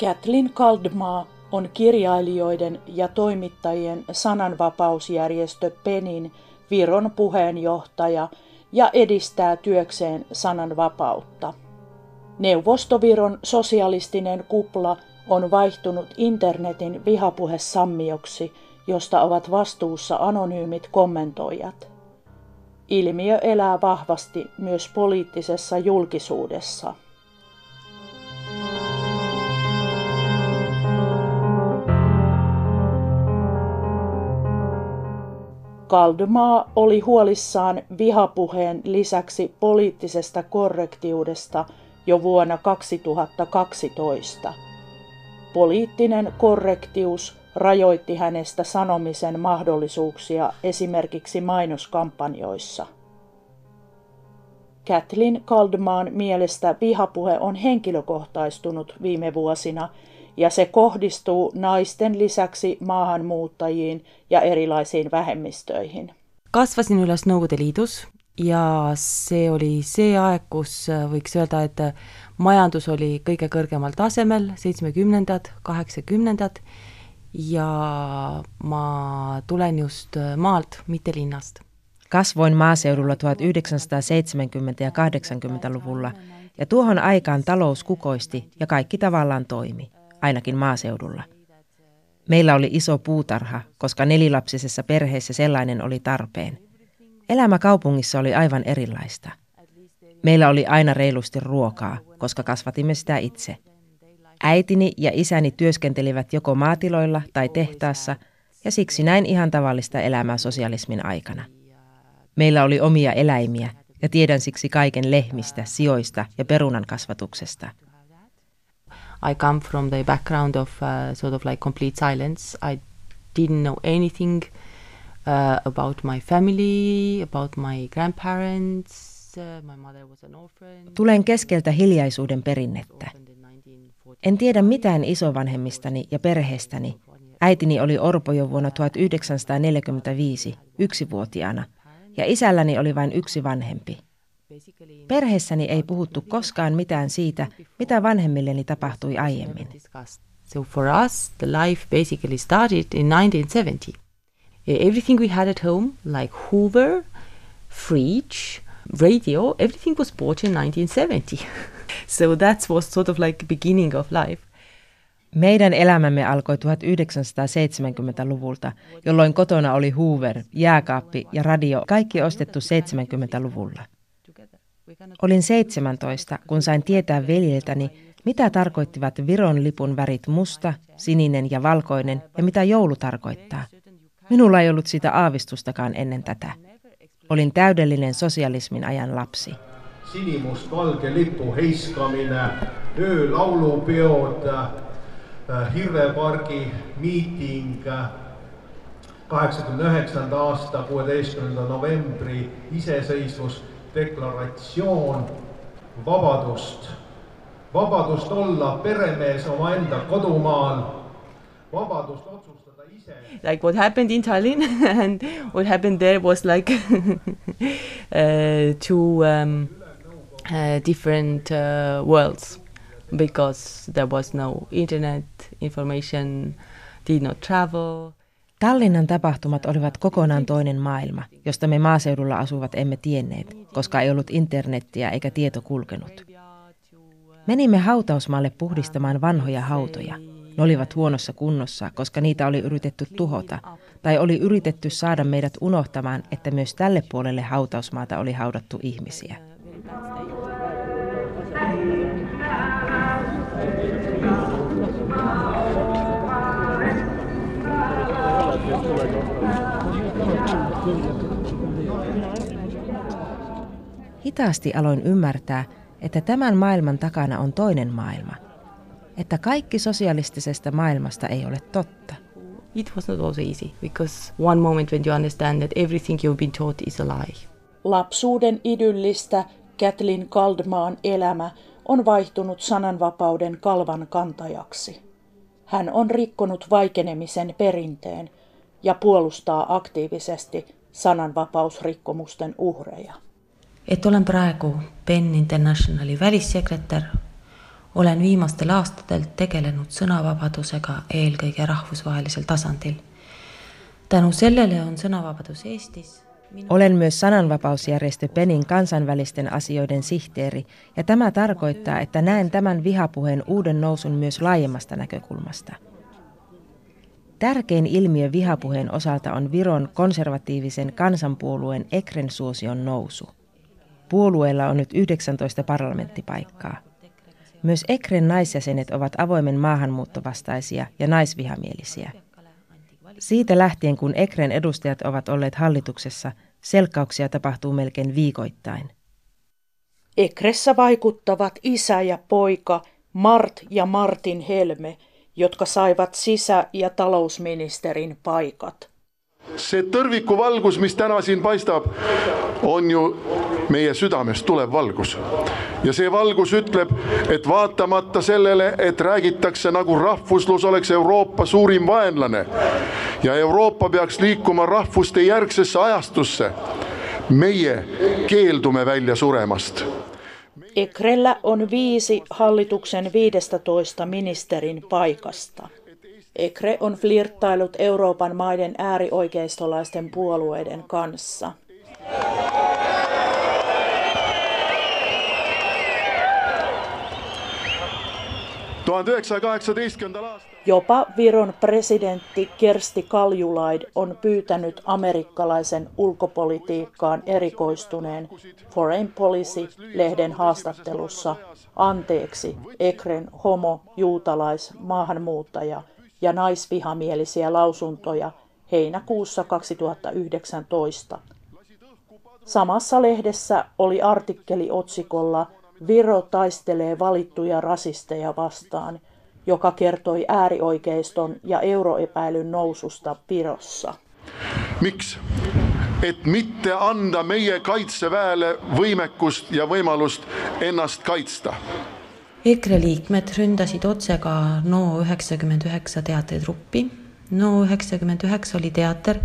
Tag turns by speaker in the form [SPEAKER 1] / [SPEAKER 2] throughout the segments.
[SPEAKER 1] Kathleen Kaldmaa on kirjailijoiden ja toimittajien sananvapausjärjestö PENin Viron puheenjohtaja ja edistää työkseen sananvapautta. Neuvostoviron sosialistinen kupla on vaihtunut internetin vihapuhesammioksi, josta ovat vastuussa anonyymit kommentoijat. Ilmiö elää vahvasti myös poliittisessa julkisuudessa. Kaldemaa oli huolissaan vihapuheen lisäksi poliittisesta korrektiudesta jo vuonna 2012. Poliittinen korrektius rajoitti hänestä sanomisen mahdollisuuksia esimerkiksi mainoskampanjoissa. Kathleen Kaldmaan mielestä vihapuhe on henkilökohtaistunut viime vuosina ja se kohdistuu naisten lisäksi maahanmuuttajiin ja erilaisiin vähemmistöihin.
[SPEAKER 2] Kasvasin üles Nõukogude Liidus ja see oli see aeg, kus võiks öelda, et majandus oli kõige kõrgemal tasemel, seitsmekümnendad, kaheksakümnendad ja ma tulen just maalt, mitte linnast.
[SPEAKER 3] Kasvoin maaseudulla 1970- ja 80-luvulla ja tuohon aikaan talous kukoisti ja kaikki tavallaan toimi ainakin maaseudulla. Meillä oli iso puutarha, koska nelilapsisessa perheessä sellainen oli tarpeen. Elämä kaupungissa oli aivan erilaista. Meillä oli aina reilusti ruokaa, koska kasvatimme sitä itse. Äitini ja isäni työskentelivät joko maatiloilla tai tehtaassa, ja siksi näin ihan tavallista elämää sosialismin aikana. Meillä oli omia eläimiä, ja tiedän siksi kaiken lehmistä, sioista ja perunan kasvatuksesta –
[SPEAKER 2] I come from the background of uh, sort of like complete silence. I didn't know anything uh, about my family, about my grandparents. Uh, my mother was an orphan.
[SPEAKER 3] Tulen keskeltä hiljaisuuden perinnettä. En tiedä mitään isovanhemmistani ja perheestäni. Äitini oli orpo jo vuonna 1945, yksivuotiaana, ja isälläni oli vain yksi vanhempi. Perheessäni ei puhuttu koskaan mitään siitä, mitä vanhemmilleni tapahtui aiemmin.
[SPEAKER 2] So for us, the life basically started in 1970. Everything we had at home, like Hoover, fridge, radio, everything was bought in 1970. so that was sort of like the beginning of life.
[SPEAKER 3] Meidän elämämme alkoi 1970-luvulta, jolloin kotona oli Hoover, jääkaappi ja radio, kaikki ostettu 70-luvulla. Olin 17, kun sain tietää veljiltäni, mitä tarkoittivat Viron lipun värit musta, sininen ja valkoinen ja mitä joulu tarkoittaa. Minulla ei ollut sitä aavistustakaan ennen tätä. Olin täydellinen sosialismin ajan lapsi.
[SPEAKER 4] Sinimustvalge lipu heiskamine, öölaulupeod, äh, Hirvepargi miiting, 89. aasta 16. novembri iseseisvus deklaratsioon vabadust, vabadust olla peremees omaenda kodumaal, vabadust otsustada ise.
[SPEAKER 2] Like what happened in Tallinn and what happened there was like uh, two um, uh, different uh, worlds because there was no internet, information did not travel.
[SPEAKER 3] Tallinnan tapahtumat olivat kokonaan toinen maailma, josta me maaseudulla asuvat emme tienneet, koska ei ollut internettiä eikä tieto kulkenut. Menimme hautausmaalle puhdistamaan vanhoja hautoja. Ne olivat huonossa kunnossa, koska niitä oli yritetty tuhota, tai oli yritetty saada meidät unohtamaan, että myös tälle puolelle hautausmaata oli haudattu ihmisiä. Hitaasti aloin ymmärtää, että tämän maailman takana on toinen maailma. Että kaikki sosialistisesta maailmasta ei ole totta.
[SPEAKER 2] It was not also easy, because one moment when you understand that everything you've been taught is a lie.
[SPEAKER 1] Lapsuuden idyllistä Kathleen Kaldmaan elämä on vaihtunut sananvapauden kalvan kantajaksi. Hän on rikkonut vaikenemisen perinteen ja puolustaa aktiivisesti sananvapausrikkomusten uhreja.
[SPEAKER 2] et olen praegu PEN Internationali välissekretär, olen viimastel aastatel tegelenud sõnavabadusega eelkõige rahvusvahelisel tasandil. tänu sellele on sõnavabadus Eestis
[SPEAKER 3] olen myös sananvapausjärjestö Penin kansainvälisten asioiden sihteeri, ja tämä tarkoittaa, että näen tämän vihapuheen uuden nousun myös laajemmasta näkökulmasta. Tärkein ilmiö vihapuheen osalta on Viron konservatiivisen kansanpuolueen Ekren suosion nousu. Puolueella on nyt 19 parlamenttipaikkaa. Myös Ekren naisjäsenet ovat avoimen maahanmuuttovastaisia ja naisvihamielisiä. Siitä lähtien, kun Ekren edustajat ovat olleet hallituksessa, selkkauksia tapahtuu melkein viikoittain.
[SPEAKER 1] Ekressä vaikuttavat isä ja poika Mart ja Martin Helme, jotka saivat sisä- ja talousministerin paikat.
[SPEAKER 5] see tõrvikuvalgus, mis täna siin paistab, on ju meie südamest tulev valgus. ja see valgus ütleb, et vaatamata sellele, et räägitakse nagu rahvuslus oleks Euroopa suurim vaenlane ja Euroopa peaks liikuma rahvuste järgsesse ajastusse, meie keeldume välja suremast.
[SPEAKER 1] Ekrellä on viisi hallituksen 15 ministerin paikasta. Ekre on flirttailut Euroopan maiden äärioikeistolaisten puolueiden kanssa. Jopa Viron presidentti Kersti Kaljulaid on pyytänyt amerikkalaisen ulkopolitiikkaan erikoistuneen Foreign Policy-lehden haastattelussa anteeksi Ekren homo, juutalais, maahanmuuttaja ja naisvihamielisiä lausuntoja heinäkuussa 2019. Samassa lehdessä oli artikkeli otsikolla Viro taistelee valittuja rasisteja vastaan, joka kertoi äärioikeiston ja euroepäilyn noususta Virossa.
[SPEAKER 5] Miksi? et mitte anda meie kaitseväele võimekust ja võimalust ennast kaitsta.
[SPEAKER 2] EKRE liikmed ründasid otse ka NO üheksakümmend üheksa teatritruppi. NO üheksakümmend üheksa oli teater,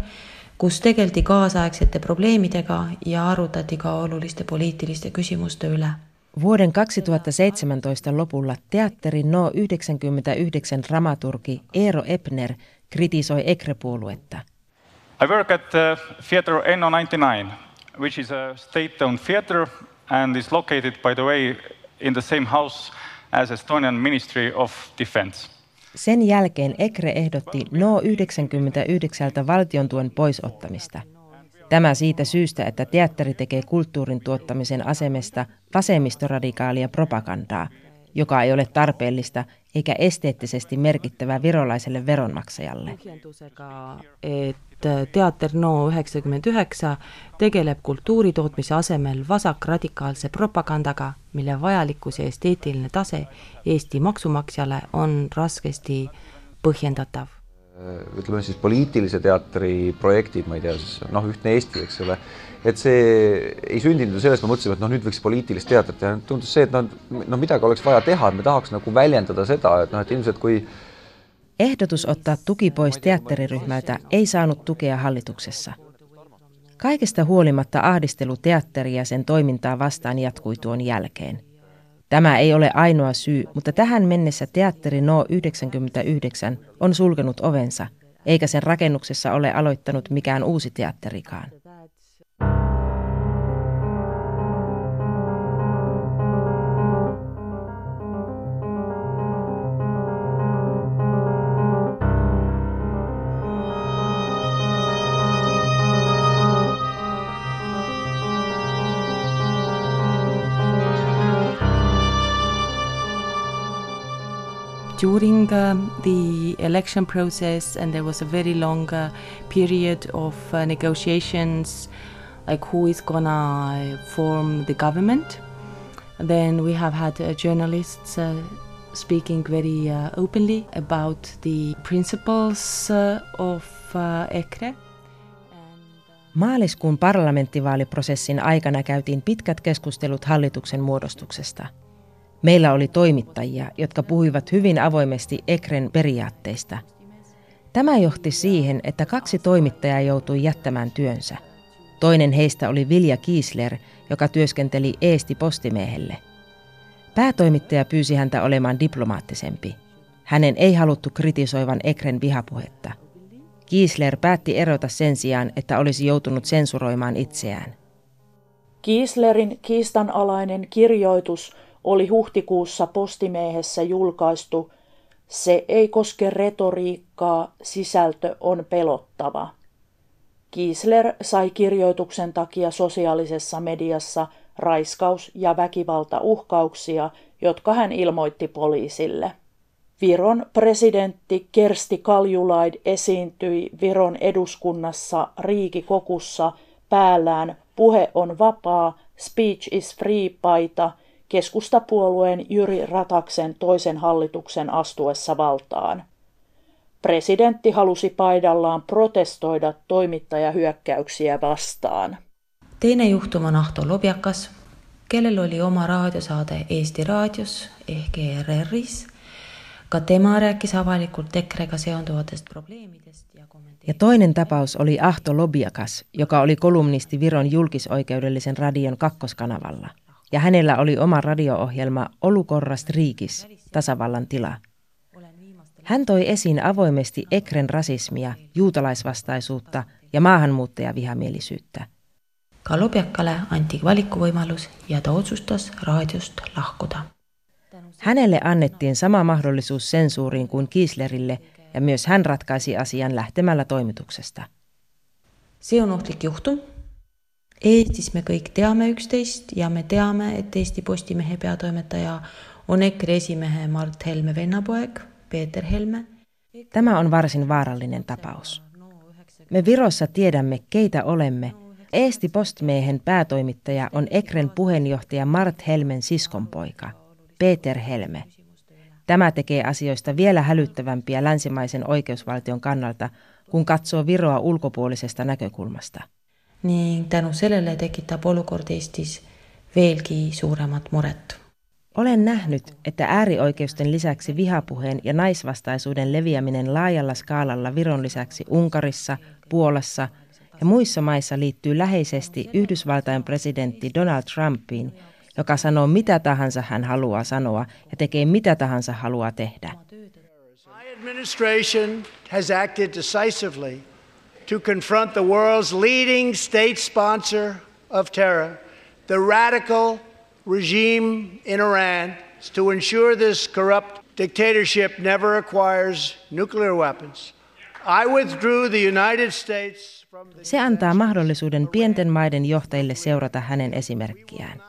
[SPEAKER 2] kus tegeldi kaasaegsete probleemidega ja arutati ka oluliste poliitiliste küsimuste üle.
[SPEAKER 3] Vuoden 2017 lopulla teatterin No 99 dramaturgi Eero Epner kritisoi EKRE-puoluetta.
[SPEAKER 6] I work at uh, Theatre NO99, which is a state-owned theatre and is located, by the way, in the same house as Estonian Ministry of Defense.
[SPEAKER 3] Sen jälkeen EKRE ehdotti No 99 valtion tuen poisottamista. Tämä siitä syystä, että teatteri tekee kulttuurin tuottamisen asemesta vasemmistoradikaalia propagandaa, joka ei ole tarpeellista eikä esteettisesti merkittävää virolaiselle veronmaksajalle.
[SPEAKER 2] et teater No üheksakümmend üheksa tegeleb kultuuritootmise asemel vasakradikaalse propagandaga, mille vajalikkus ja esteetiline tase Eesti maksumaksjale on raskesti põhjendatav.
[SPEAKER 7] Ütleme siis poliitilise teatri projektid, ma ei tea, siis noh, Ühtne Eesti, eks ole, et see ei sündinud ju sellest, me mõtlesime, et noh, nüüd võiks poliitilist teatrit teha, tundus see, et noh, noh midagi oleks vaja teha, et me tahaks nagu väljendada seda, et noh, et ilmselt kui
[SPEAKER 3] Ehdotus ottaa tuki pois teatteriryhmältä ei saanut tukea hallituksessa. Kaikesta huolimatta ahdistelu teatteria ja sen toimintaa vastaan jatkui tuon jälkeen. Tämä ei ole ainoa syy, mutta tähän mennessä teatteri No 99 on sulkenut ovensa, eikä sen rakennuksessa ole aloittanut mikään uusi teatterikaan.
[SPEAKER 2] During uh, the election process, and there was a very long uh, period of uh, negotiations, like who is gonna form the government. Then we have had uh, journalists uh, speaking very uh, openly about the principles of EKRE.
[SPEAKER 3] Maaliskuun parlamenttivaaliprosessin aikana käytiin pitkät keskustelut hallituksen muodostuksesta – Meillä oli toimittajia, jotka puhuivat hyvin avoimesti Ekren periaatteista. Tämä johti siihen, että kaksi toimittajaa joutui jättämään työnsä. Toinen heistä oli Vilja Kiisler, joka työskenteli Eesti Postimiehelle. Päätoimittaja pyysi häntä olemaan diplomaattisempi. Hänen ei haluttu kritisoivan Ekren vihapuhetta. Kiisler päätti erota sen sijaan, että olisi joutunut sensuroimaan itseään.
[SPEAKER 1] Kiislerin kiistanalainen kirjoitus oli huhtikuussa postimiehessä julkaistu Se ei koske retoriikkaa, sisältö on pelottava. Kiisler sai kirjoituksen takia sosiaalisessa mediassa raiskaus- ja väkivaltauhkauksia, jotka hän ilmoitti poliisille. Viron presidentti Kersti Kaljulaid esiintyi Viron eduskunnassa Riikikokussa päällään Puhe on vapaa, Speech is free paita keskustapuolueen Jyri Rataksen toisen hallituksen astuessa valtaan. Presidentti halusi paidallaan protestoida toimittajahyökkäyksiä vastaan.
[SPEAKER 2] Teine juhtum on Ahto Lobjakas, kellel oli oma raadiosaade Eesti Raadios ehk ERR-is. Ka tema rääkis avalikult EKRE-ga seonduvatest probleemidest ja kommenteeris.
[SPEAKER 3] Ja toinen tapaus oli Ahto Lobiakas, joka oli kolumnisti Viron julkisoikeudellisen radion kakkoskanavalla. Ja hänellä oli oma radio-ohjelma Olukorrast Riikis, tasavallan tila. Hän toi esiin avoimesti Ekren rasismia, juutalaisvastaisuutta ja maahanmuuttajavihamielisyyttä.
[SPEAKER 2] Ka Lobjakale anti valikuvõimalus ja ta otsustas raadiost lahkuda.
[SPEAKER 3] Hänelle annettiin sama mahdollisuus sensuuriin kuin Kiislerille ja myös hän ratkaisi asian lähtemällä toimituksesta.
[SPEAKER 2] see on ohtlik juhtum. Eestis me kõik teame üksteist ja me teame, et Eesti Postimehe peatoimetaja on EKRE esimehe Mart Helme vennapoeg Peeter Helme.
[SPEAKER 3] Tämä on varsin vaarallinen tapaus. Me Virossa tiedämme, keitä olemme. Eesti Postmiehen päätoimittaja on Ekren puheenjohtaja Mart Helmen siskonpoika, Peter Helme. Tämä tekee asioista vielä hälyttävämpiä länsimaisen oikeusvaltion kannalta, kun katsoo Viroa ulkopuolisesta näkökulmasta.
[SPEAKER 2] Ning tänu sellele tekitab olukord Eestis veelgi suuremat muret.
[SPEAKER 3] Olen nähnyt, että äärioikeusten lisäksi vihapuheen ja naisvastaisuuden leviäminen laajalla skaalalla Viron lisäksi Unkarissa, Puolassa ja muissa maissa liittyy läheisesti Yhdysvaltain presidentti Donald Trumpiin, joka sanoo mitä tahansa hän haluaa sanoa ja tekee mitä tahansa haluaa tehdä.
[SPEAKER 8] My administration has acted decisively to confront the world's leading state sponsor of terror, the radical regime in Iran, to ensure this corrupt dictatorship never acquires nuclear weapons. I withdrew the United States from the
[SPEAKER 3] Se antaa mahdollisuuden pienten maiden johtajille seurata hänen esimerkkiään.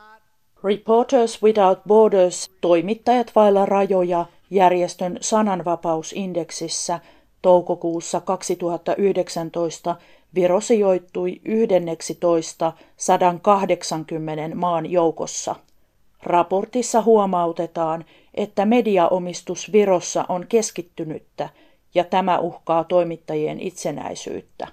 [SPEAKER 1] Reporters Without Borders, toimittajat vailla rajoja, järjestön sananvapausindeksissä toukokuussa 2019 Viro sijoittui 11 180 maan joukossa. Raportissa huomautetaan, että mediaomistus Virossa on keskittynyttä ja tämä uhkaa toimittajien itsenäisyyttä.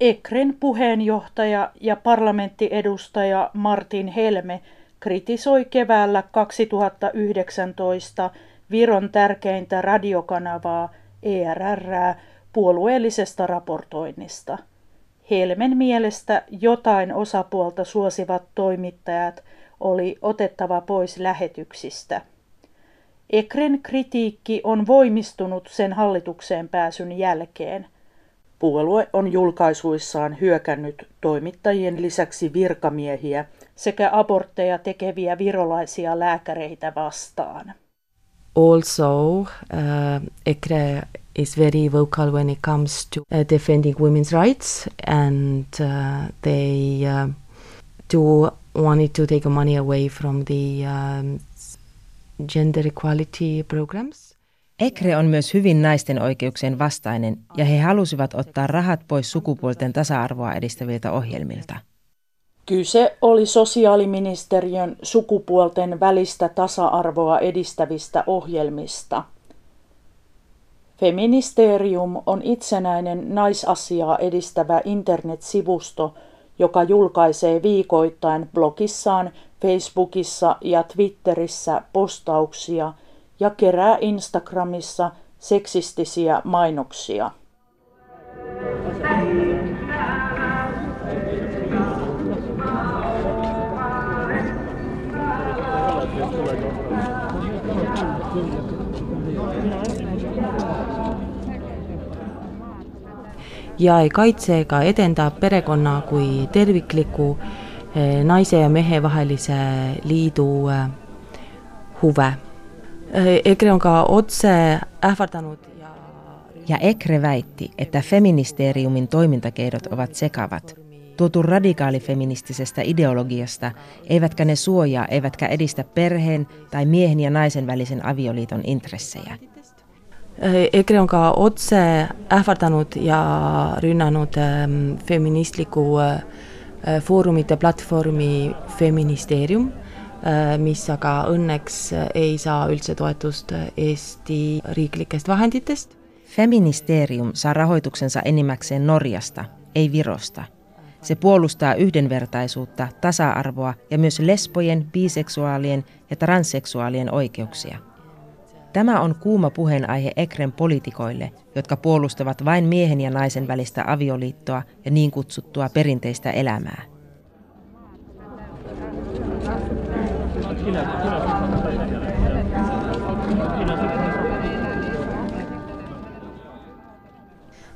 [SPEAKER 1] Ekren puheenjohtaja ja parlamenttiedustaja Martin Helme kritisoi keväällä 2019 Viron tärkeintä radiokanavaa ERR puolueellisesta raportoinnista. Helmen mielestä jotain osapuolta suosivat toimittajat oli otettava pois lähetyksistä. Ekren kritiikki on voimistunut sen hallitukseen pääsyn jälkeen. Puolue on julkaisuissaan hyökännyt toimittajien lisäksi virkamiehiä sekä abortteja tekeviä virolaisia lääkäreitä vastaan.
[SPEAKER 2] Also, uh, EKRE is very vocal when it comes to uh, defending women's rights, and uh, they uh, do wanted to take money away from the um, gender equality programs.
[SPEAKER 3] Ekre on myös hyvin naisten oikeuksien vastainen ja he halusivat ottaa rahat pois sukupuolten tasa-arvoa edistäviltä ohjelmilta.
[SPEAKER 1] Kyse oli sosiaaliministeriön sukupuolten välistä tasa-arvoa edistävistä ohjelmista. Feministerium on itsenäinen naisasiaa edistävä internetsivusto, joka julkaisee viikoittain blogissaan, Facebookissa ja Twitterissä postauksia ja kerää Instagramissa seksistisiä mainoksia.
[SPEAKER 2] Ja ei kaitse ega edenda perekonna kui tervikliku eh, naise ja mehe vahelise liidu eh, huve. Eh, EKRE on ka otse ähvardanud ja
[SPEAKER 3] ja EKRE väitti, että feministeriumin toimintakeinot ovat sekavat, tuotu radikaalifeministisestä ideologiasta, eivätkä ne suojaa eivätkä edistä perheen tai miehen ja naisen välisen avioliiton intressejä.
[SPEAKER 2] EKRE on ka otse ähvardanud ja rünnanud ähm, feministliku äh, foorumite platvormi Feministeerium, mis aga õnneks ei saa üldse toetust Eesti riiklikest vahenditest.
[SPEAKER 3] Feministerium saa rahoituksensa enimmäkseen Norjasta, ei Virosta. Se puolustaa yhdenvertaisuutta, tasa-arvoa ja myös lesbojen, biseksuaalien ja transseksuaalien oikeuksia. Tämä on kuuma puheenaihe Ekren poliitikoille, jotka puolustavat vain miehen ja naisen välistä avioliittoa ja niin kutsuttua perinteistä elämää.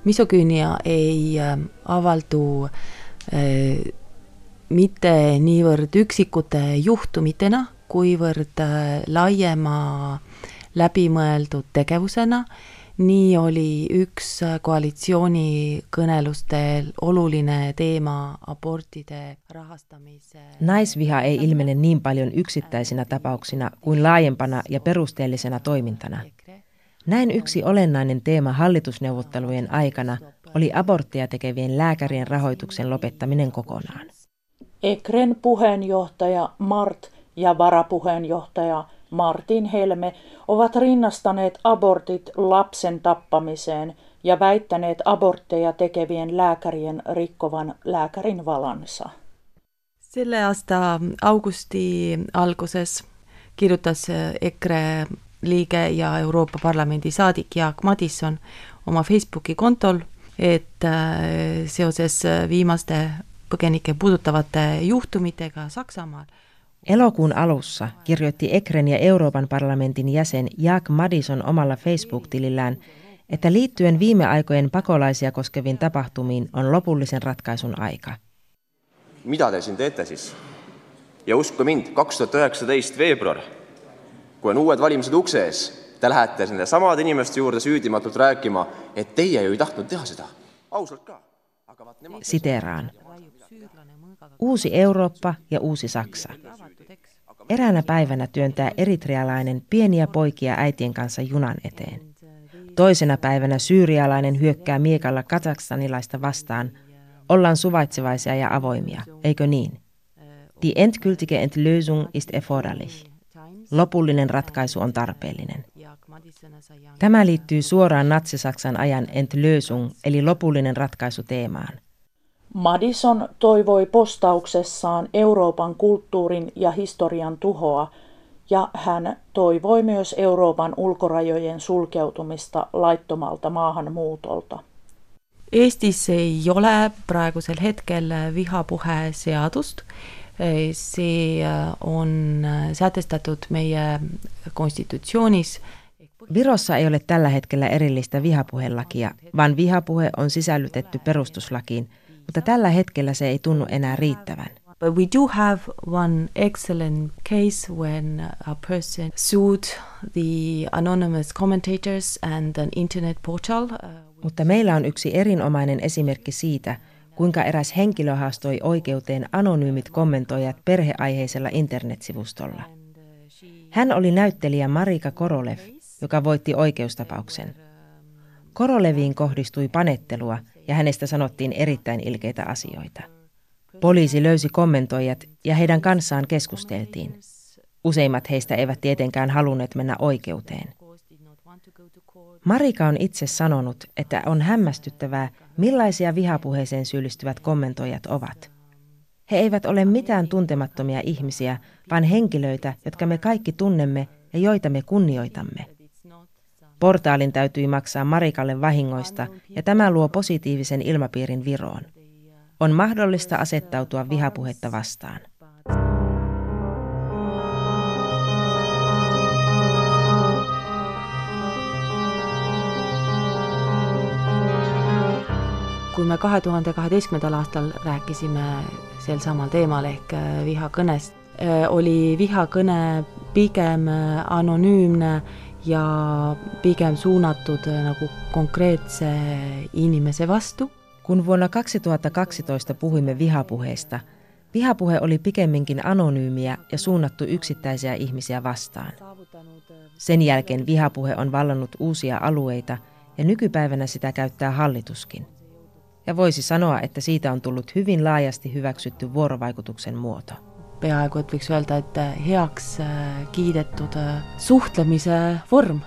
[SPEAKER 2] misogüünia ei äh, avaldu äh, mitte niivõrd üksikute juhtumitena, kuivõrd äh, laiema läbimõeldud tegevusena. nii oli üks koalitsioonikõnelustel oluline teema abortide rahastamise.
[SPEAKER 3] Naisviha ei ilmene niin paljon yksittäisinä tapauksina kuin laajempana ja perusteellisena toimintana. Näin yksi olennainen teema hallitusneuvottelujen aikana oli aborttia tekevien lääkärien rahoituksen lopettaminen kokonaan.
[SPEAKER 1] Ekren puheenjohtaja Mart ja varapuheenjohtaja Martin Helme ovat rinnastaneet abortit lapsen tappamiseen ja väittäneet abortteja tekevien lääkärien rikkovan lääkärin valansa.
[SPEAKER 2] selle aasta augusti alguses kirjutas EKRE liige ja Euroopa Parlamendi saadik Jaak Madisson oma Facebooki kontol, et äh, seoses viimaste põgenikke puudutavate juhtumitega Saksamaal
[SPEAKER 3] Elokuun alussa kirjoitti Ekren ja Euroopan parlamentin jäsen Jaak Madison omalla Facebook-tilillään, että liittyen viime aikojen pakolaisia koskeviin tapahtumiin on lopullisen ratkaisun aika.
[SPEAKER 9] Mitä te siin teette siis? Ja usko mind, 2019 veebruar kui on uued valimised ukse ees, te lähete nende samade inimeste juurde süüdimatult rääkima, et teie ju ei tahtnud teha seda. ausalt ka.
[SPEAKER 3] Siteeraan. Uusi Eurooppa ja uusi Saksa. Eräänä päivänä työntää eritrealainen pieniä poikia äitien kanssa junan eteen. Toisena päivänä syyrialainen hyökkää miekalla kazakstanilaista vastaan. Ollaan suvaitsevaisia ja avoimia, eikö niin? Die endgültige Entlösung ist erforderlich. Lopullinen ratkaisu on tarpeellinen. Tämä liittyy suoraan Natsi-Saksan ajan Entlösung, eli lopullinen ratkaisu teemaan.
[SPEAKER 1] Madison toivoi postauksessaan Euroopan kulttuurin ja historian tuhoa, ja hän toivoi myös Euroopan ulkorajojen sulkeutumista laittomalta maahanmuutolta.
[SPEAKER 2] Eestis ei ole praegusel hetkel vihapuheseadust see on sätestatud meie konstitutsioonis.
[SPEAKER 3] Virossa ei ole tällä hetkellä erillistä vihapuhelakia, vaan vihapuhe on sisällytetty perustuslakiin, mutta tällä hetkellä se ei tunnu enää riittävän.
[SPEAKER 2] But we do have one excellent case when a person sued the anonymous commentators and an internet portal. Uh,
[SPEAKER 3] mutta meillä on yksi erinomainen esimerkki siitä, kuinka eräs henkilö haastoi oikeuteen anonyymit kommentoijat perheaiheisella internetsivustolla. Hän oli näyttelijä Marika Korolev, joka voitti oikeustapauksen. Koroleviin kohdistui panettelua ja hänestä sanottiin erittäin ilkeitä asioita. Poliisi löysi kommentoijat ja heidän kanssaan keskusteltiin. Useimmat heistä eivät tietenkään halunneet mennä oikeuteen. Marika on itse sanonut, että on hämmästyttävää, millaisia vihapuheeseen syyllistyvät kommentoijat ovat. He eivät ole mitään tuntemattomia ihmisiä, vaan henkilöitä, jotka me kaikki tunnemme ja joita me kunnioitamme. Portaalin täytyi maksaa Marikalle vahingoista ja tämä luo positiivisen ilmapiirin Viroon. On mahdollista asettautua vihapuhetta vastaan.
[SPEAKER 2] kui me kahe tuhande kaheteistkümnendal aastal rääkisime sel samal teemal ehk äh, vihakõnest, äh, oli vihakõne pigem äh, anonüümne ja pigem suunatud nagu konkreetse inimese vastu.
[SPEAKER 3] Kun vuonna 2012 puhuimme vihapuheesta, vihapuhe oli pikemminkin anonyymiä ja suunnattu yksittäisiä ihmisiä vastaan. Sen jälkeen vihapuhe on vallannut uusia alueita ja nykypäivänä sitä käyttää hallituskin ja voisi sanoa, että siitä on tullut hyvin laajasti hyväksytty vuorovaikutuksen muoto.
[SPEAKER 2] Peaaegu et võiks öelda, et heaks äh, kiidetud äh, suhtlemise vorm